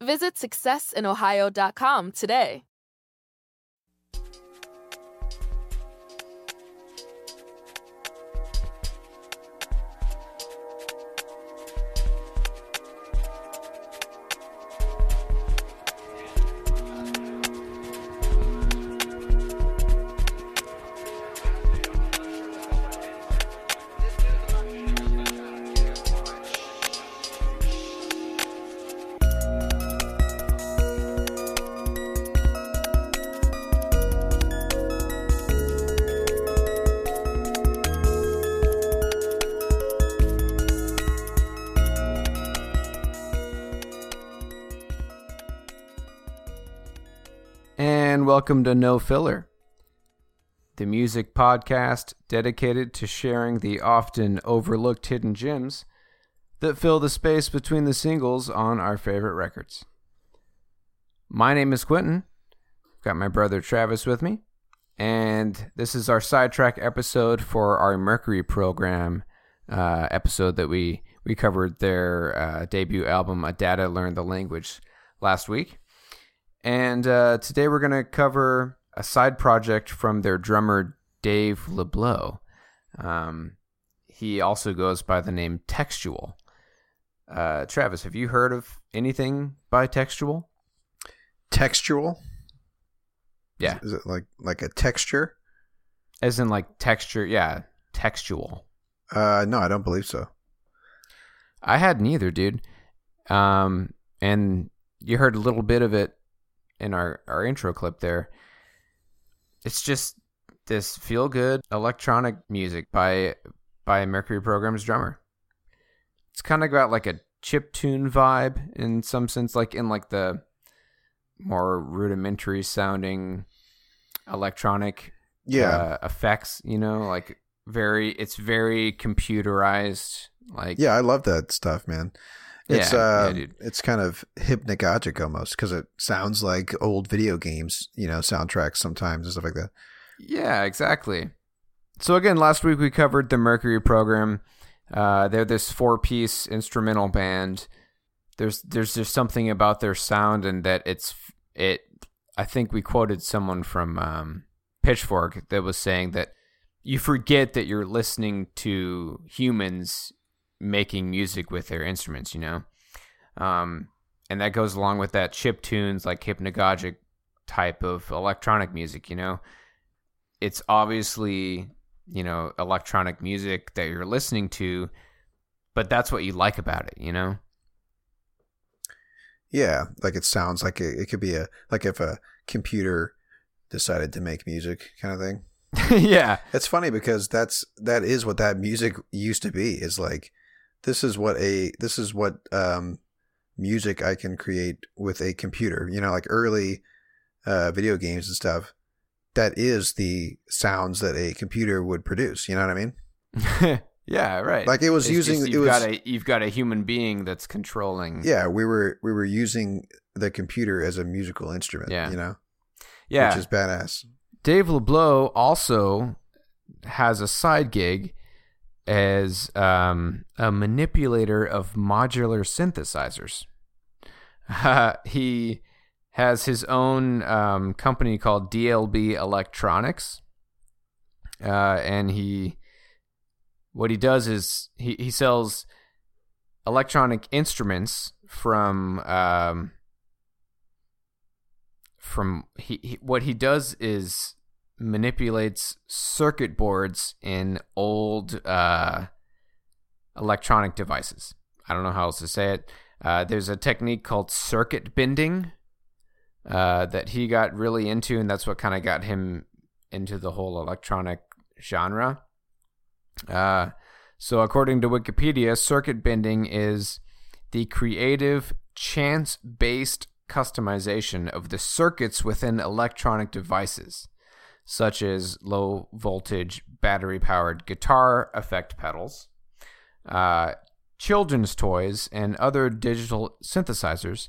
Visit successinohio.com today. Welcome to No Filler, the music podcast dedicated to sharing the often overlooked hidden gems that fill the space between the singles on our favorite records. My name is Quentin. I've got my brother Travis with me, and this is our sidetrack episode for our Mercury program uh, episode that we we covered their uh, debut album, A Data Learn the Language, last week. And uh, today we're going to cover a side project from their drummer Dave LeBleu. Um, he also goes by the name Textual. Uh, Travis, have you heard of anything by Textual? Textual? Yeah, Is it like like a texture? as in like texture. Yeah, textual. Uh, no, I don't believe so. I had neither, dude. Um, and you heard a little bit of it in our, our intro clip there. It's just this feel good electronic music by by Mercury Program's drummer. It's kind of got like a chip tune vibe in some sense, like in like the more rudimentary sounding electronic Yeah, uh, effects. You know, like very it's very computerized. Like yeah, I love that stuff, man. It's Yeah, uh, yeah, it's kind of hypnagogic almost because it sounds like old video games, you know, soundtracks sometimes and stuff like that. Yeah, exactly. So again, last week we covered the Mercury program. Uh, they're this four-piece instrumental band. There's there's just something about their sound and that it's it. I think we quoted someone from um, Pitchfork that was saying that you forget that you're listening to humans making music with their instruments. You know, um, and that goes along with that chip tunes like hypnagogic type of electronic music. You know, it's obviously you know electronic music that you're listening to but that's what you like about it you know Yeah, like it sounds like it, it could be a like if a computer decided to make music kind of thing. yeah It's funny because that's that is what that music used to be. Is like this is what a this is what um music I can create with a computer. You know, like early uh video games and stuff. That is the sounds that a computer would produce. You know what I mean? yeah right Like it was It's using just you've was got a you've got a human being that's controlling yeah we were we were using the computer as a musical instrument. Yeah. you know, yeah which is badass. Dave LeBleu also has a side gig as um, a manipulator of modular synthesizers. he has his own um, company called DLB Electronics, uh, and he what he does is he, he sells electronic instruments from um, from he, he what he does is manipulates circuit boards in old uh, electronic devices. I don't know how else to say it. Uh, there's a technique called circuit bending uh, that he got really into, and that's what kind of got him into the whole electronic genre. Uh, so, according to Wikipedia, circuit bending is the creative, chance based customization of the circuits within electronic devices, such as low voltage battery powered guitar effect pedals, uh, children's toys, and other digital synthesizers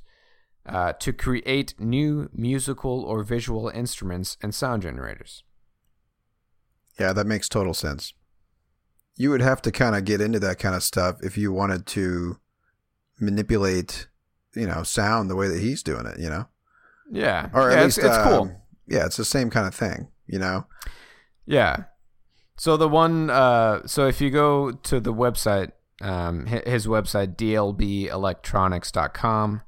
uh, to create new musical or visual instruments and sound generators. Yeah, that makes total sense. You would have to kind of get into that kind of stuff if you wanted to manipulate, you know, sound the way that he's doing it, you know? Yeah. Or yeah, at least it's, it's cool. um, Yeah, it's the same kind of thing, you know? Yeah. So the one, uh, so if you go to the website, um, his website, dlbelectronics.com,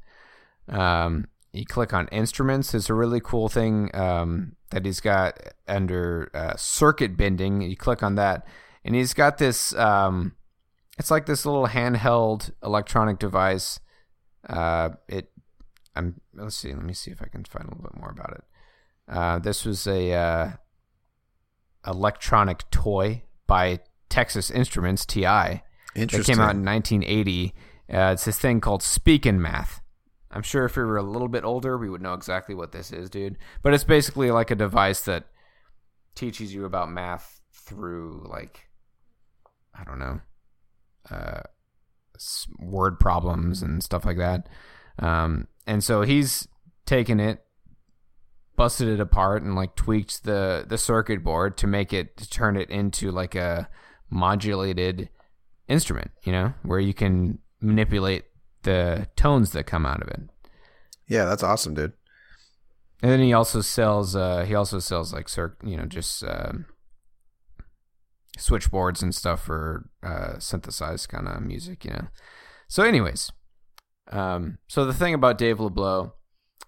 um, you click on instruments. There's a really cool thing um, that he's got under uh, circuit bending. You click on that, and he's got this. Um, it's like this little handheld electronic device. Uh, it. I'm. Let's see. Let me see if I can find a little bit more about it. Uh, this was a uh, electronic toy by Texas Instruments (TI) that Interesting. came out in 1980. Uh, it's this thing called Speak and Math. I'm sure if we were a little bit older, we would know exactly what this is, dude. But it's basically like a device that teaches you about math through like I don't know, uh, word problems and stuff like that. Um, and so he's taken it, busted it apart, and like tweaked the the circuit board to make it to turn it into like a modulated instrument. You know, where you can manipulate the tones that come out of it. yeah, that's awesome, dude. And then he also sells. Uh, he also sells like cir- you know just um switchboards and stuff for uh, synthesized kind of music. You know. So, anyways, um, so the thing about Dave LeBleu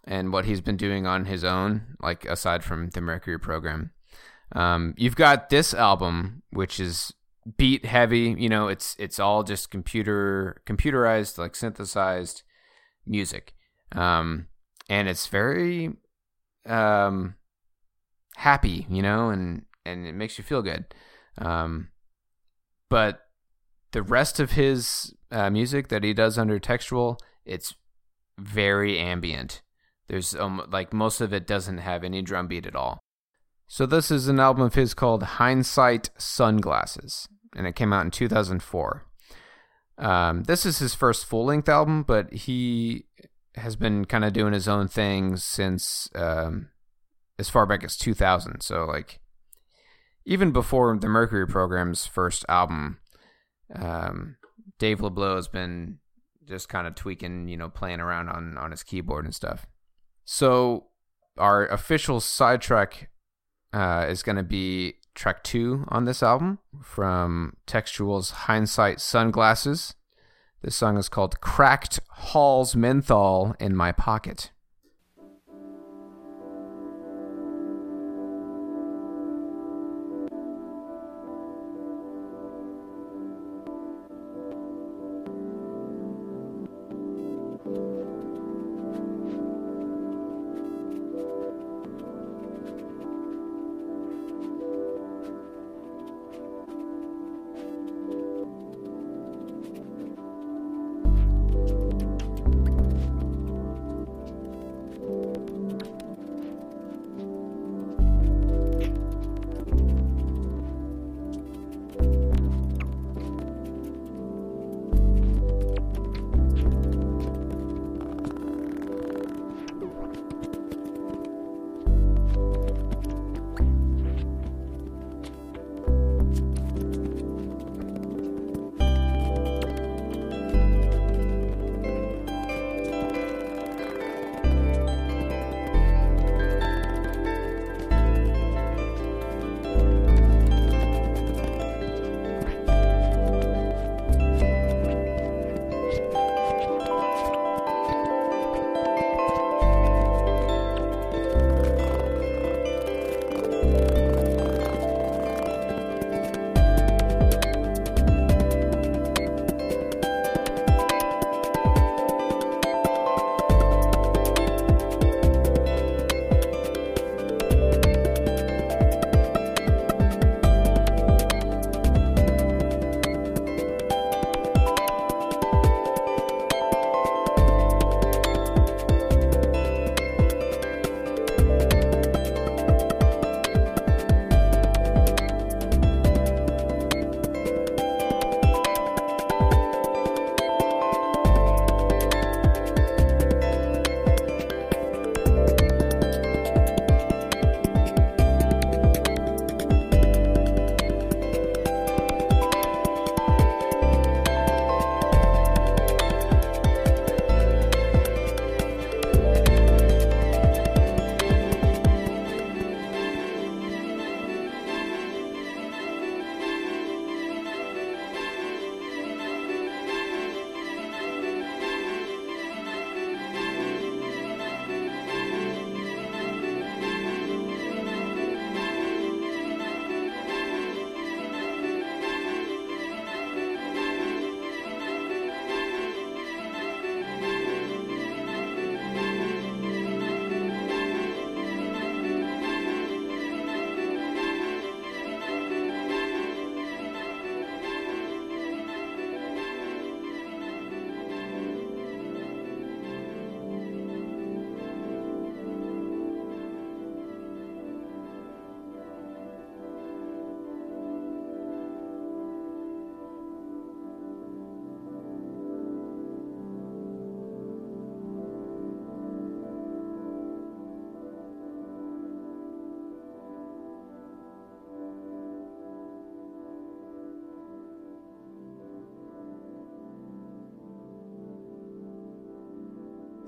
and what he's been doing on his own, like aside from the Mercury program, um, you've got this album, which is beat heavy. You know, it's it's all just computer computerized, like synthesized music, um, and it's very um, happy. You know, and and it makes you feel good. Um, but the rest of his uh, music that he does under textual, it's very ambient. There's um, like most of it doesn't have any drum beat at all. So this is an album of his called Hindsight Sunglasses, and it came out in 2004. Um, this is his first full length album, but he has been kind of doing his own thing since um, as far back as 2000. So like even before the Mercury program's first album, um, Dave LeBleu has been just kind of tweaking, you know, playing around on on his keyboard and stuff. So our official sidetrack uh, is going to be track two on this album from Textual's Hindsight Sunglasses. This song is called Cracked Hall's Menthol in My Pocket.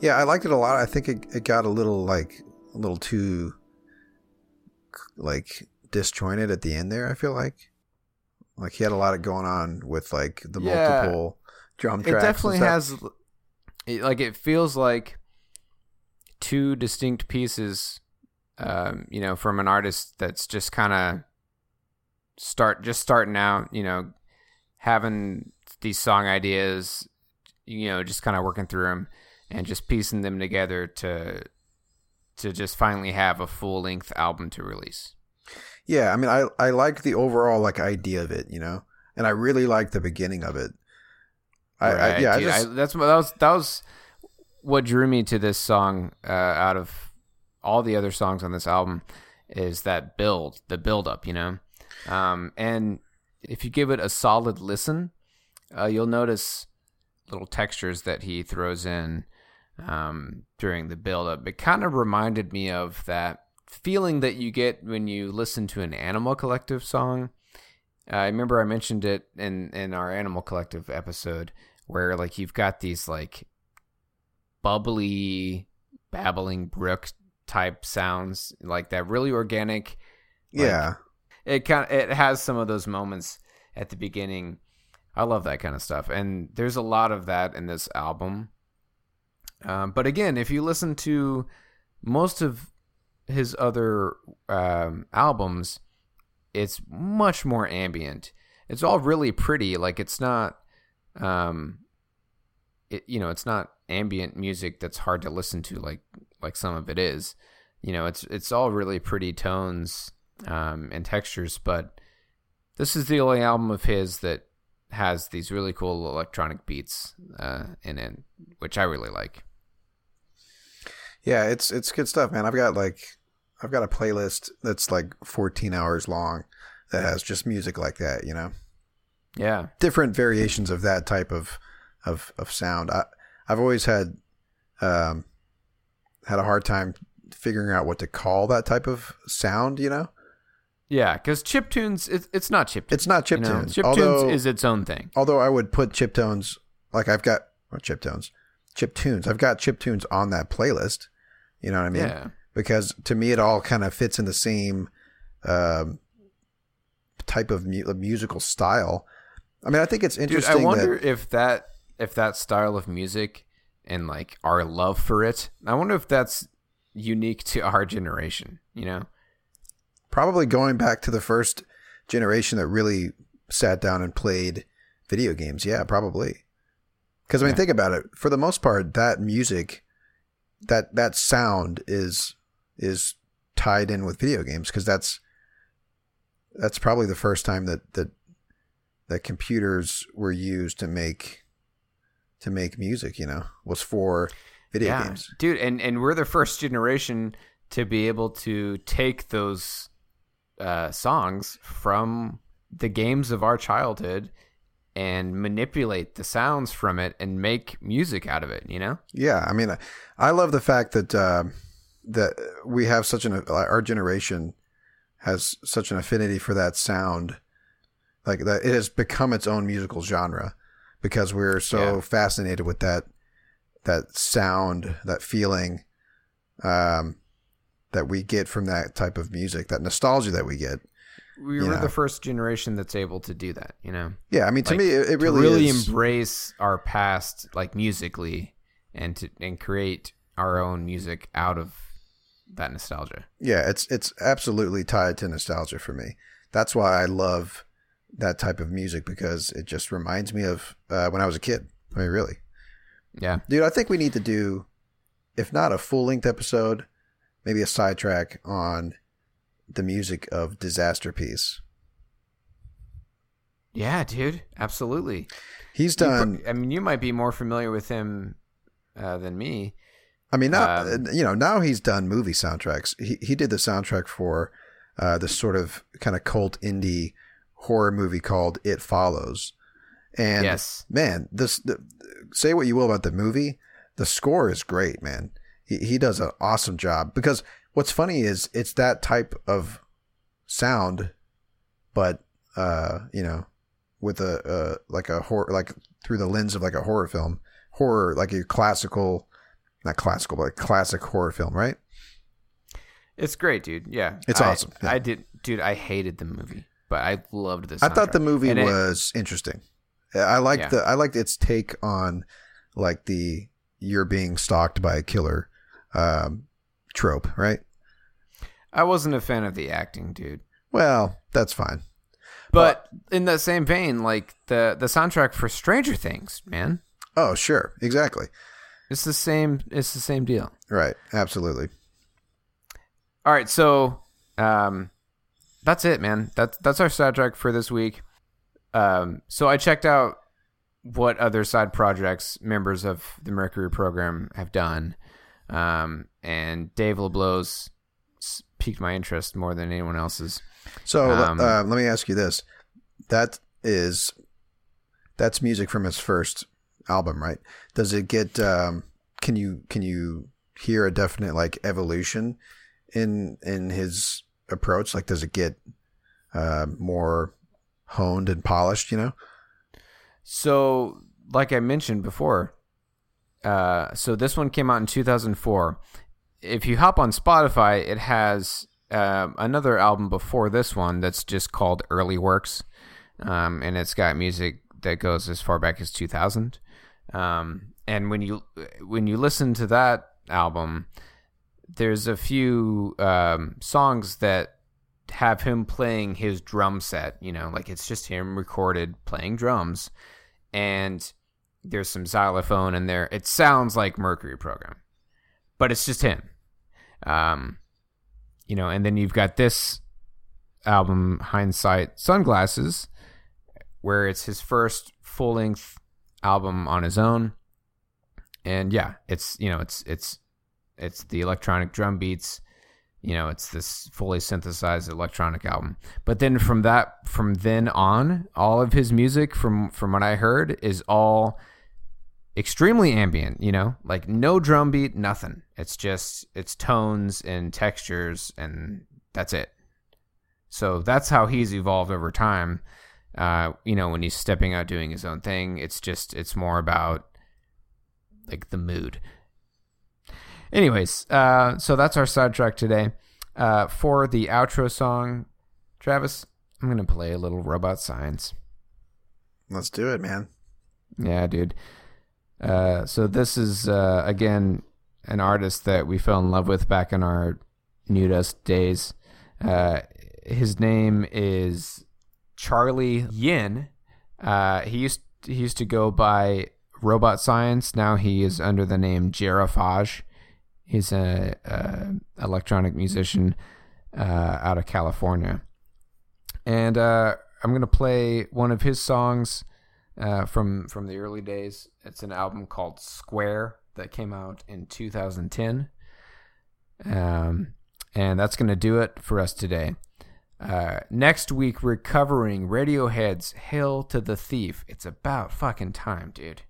Yeah, I liked it a lot. I think it, it got a little like a little too like disjointed at the end there. I feel like like he had a lot of going on with like the Yeah. multiple drum tracks. It definitely has, it, like, it feels like two distinct pieces, um, you know, from an artist that's just kind of start just starting out, you know, having these song ideas, you know, just kind of working through them and just piecing them together to to just finally have a full length album to release. Yeah, I mean, I I like the overall like idea of it, you know, and I really like the beginning of it. I, I yeah, dude, I just that's what that was that was what drew me to this song uh, out of all the other songs on this album is that build, the build up, you know. Um, and if you give it a solid listen, uh, you'll notice little textures that he throws in um, during the build up. It kind of reminded me of that feeling that you get when you listen to an Animal Collective song. Uh, I remember I mentioned it in in our Animal Collective episode where like you've got these like bubbly babbling brook type sounds like that really organic like, yeah, it kind of it has some of those moments at the beginning i love that kind of stuff and there's a lot of that in this album um, but again if you listen to most of his other um, albums it's much more ambient. It's all really pretty. Like it's not um it, you know it's not ambient music that's hard to listen to like like some of it is. You know it's it's all really pretty tones um, and textures but this is the only album of his that has these really cool electronic beats uh, in it which i really like yeah, it's it's good stuff, man. I've got like I've got a playlist that's like 14 hours long that has just music like that, you know. yeah different variations of that type of of of sound. I I've always had um had a hard time figuring out what to call that type of sound, you know? yeah because chip tunes it, it's not chip tunes It's not chip you know? tunes. chip although, tunes is its own thing although I would put chip tones like I've got or chip tones. Chip tunes. I've got chip tunes on that playlist. You know what I mean? yeah Because to me it all kind of fits in the same um type of mu- musical style. I mean, I think it's Dude, interesting I wonder that if that if that style of music and like our love for it, I wonder if that's unique to our generation. You know? probably going back to the first generation that really sat down and played video games. Yeah, probably. Because I mean, Yeah. think about it. For the most part, that music, that that sound is is tied in with video games because that's that's probably the first time that that that computers were used to make to make music. You know, was for video yeah, games. dude. And and we're the first generation to be able to take those uh, songs from the games of our childhood and manipulate the sounds from it and make music out of it. You know? Yeah, I mean, I- love the fact that uh, that we have such an our generation has such an affinity for that sound, like that it has become its own musical genre because we're so Yeah. fascinated with that that sound, that feeling, um, that we get from that type of music, that nostalgia that we get. We were know. the first generation that's able to do that. You know? Yeah, I mean, to Like, me, it, it to really, really is. embrace our past like musically and to and create our own music out of that nostalgia Yeah, it's it's absolutely tied to nostalgia for me. That's why I love that type of music because it just reminds me of uh, when I was a kid. I mean, really, yeah dude. I think we need to do, if not a full length episode, maybe a sidetrack on the music of Disasterpeace. yeah dude absolutely He's You done. i mean you might be more familiar with him uh, than me I mean, now um, you know. Now he's done movie soundtracks. He he did the soundtrack for uh, this sort of kind of cult indie horror movie called It Follows. And yes man, this the, say what you will about the movie, the score is great, man. He he does an awesome job because what's funny is it's that type of sound, but uh, you know, with a uh, like a horror like through the lens of like a horror film, horror like a classical not classical, but classic horror film, right? It's great, dude. Yeah, It's I- awesome, yeah. I did, dude. I hated the movie, but I loved this. I thought the movie And it- was interesting. I liked Yeah. the I liked its take on like the you're being stalked by a killer um, trope, right? I wasn't a fan of the acting, dude. Well, that's fine. But in that same vein, like the the soundtrack for Stranger Things, man, Oh, sure, exactly, it's the same. It's the same deal. right, absolutely. All right, so um, that's it, man. That's that's our soundtrack for this week. Um, so I checked out what other side projects members of the Mercury program have done, um, and Dave LeBleu's piqued my interest more than anyone else's. So Um, uh, let me ask you this: that is that's music from his first album, right? Does it get? Um, can you can you hear a definite like evolution in in his approach? Like, does it get uh, more honed and polished? You know? So, like I mentioned before, uh, so this one came out in 2004. If you hop on Spotify, it has um another album before this one that's just called Early Works, um, and it's got music that goes as far back as 2000. Um, and when you when you listen to that album, there's a few um, songs that have him playing his drum set. You know, like it's just him recorded playing drums, and there's some xylophone in there. It sounds like Mercury program, but it's just him. Um, you know, and then you've got this album, Hindsight Sunglasses, where it's his first full length album on his own. And yeah, it's you know, it's it's it's the electronic drum beats you know it's this fully synthesized electronic album but then from that from then on all of his music from from what i heard is all extremely ambient you know like no drum beat nothing it's just it's tones and textures and that's it so that's how he's evolved over time uh you know when he's stepping out doing his own thing it's just it's more about like the mood Anyways, uh, so that's our sidetrack today. Uh, for the outro song, Travis, I'm gonna play a little robot science. Let's do it, man. Yeah, dude. Uh, so this is uh, again an artist that we fell in love with back in our New Dust days. Uh, his name is Charlie Yin. Uh, he used he used to go by Robot Science. Now he is under the name Giraffage. He's a, a electronic musician uh, out of California, and I'm gonna play one of his songs uh, from from the early days. It's an album called Square that came out in 2010, um, and that's gonna do it for us today. Uh, next week we're covering Radiohead's "Hail to the Thief." It's about fucking time, dude.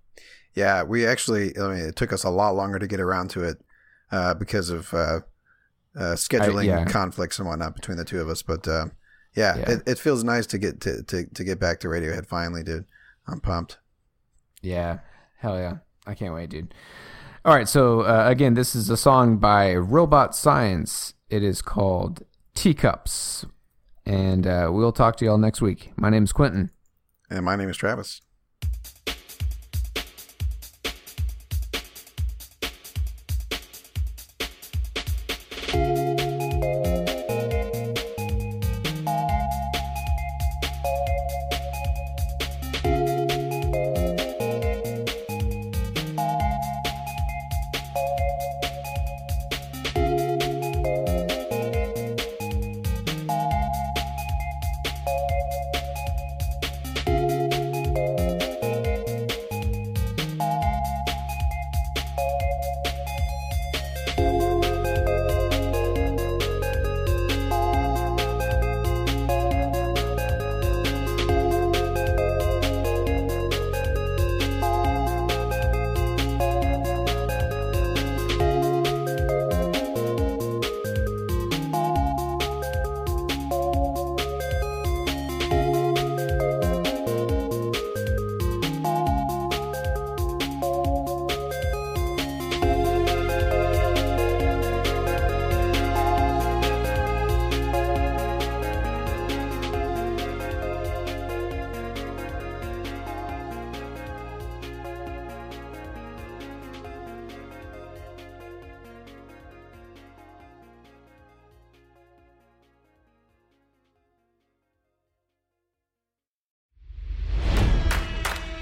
Yeah, we actually. I mean, it took us a lot longer to get around to it uh, because of uh, uh, scheduling yeah. conflicts and whatnot between the two of us. But uh, yeah, Yeah. It, it feels nice to get to, to to get back to Radiohead finally, dude. I'm pumped. Yeah, hell yeah. I can't wait, dude. All right, so uh, again, this is a song by Robot Science. It is called Teacups. And uh, we'll talk to y'all next week. My name is Quentin. And my name is Travis.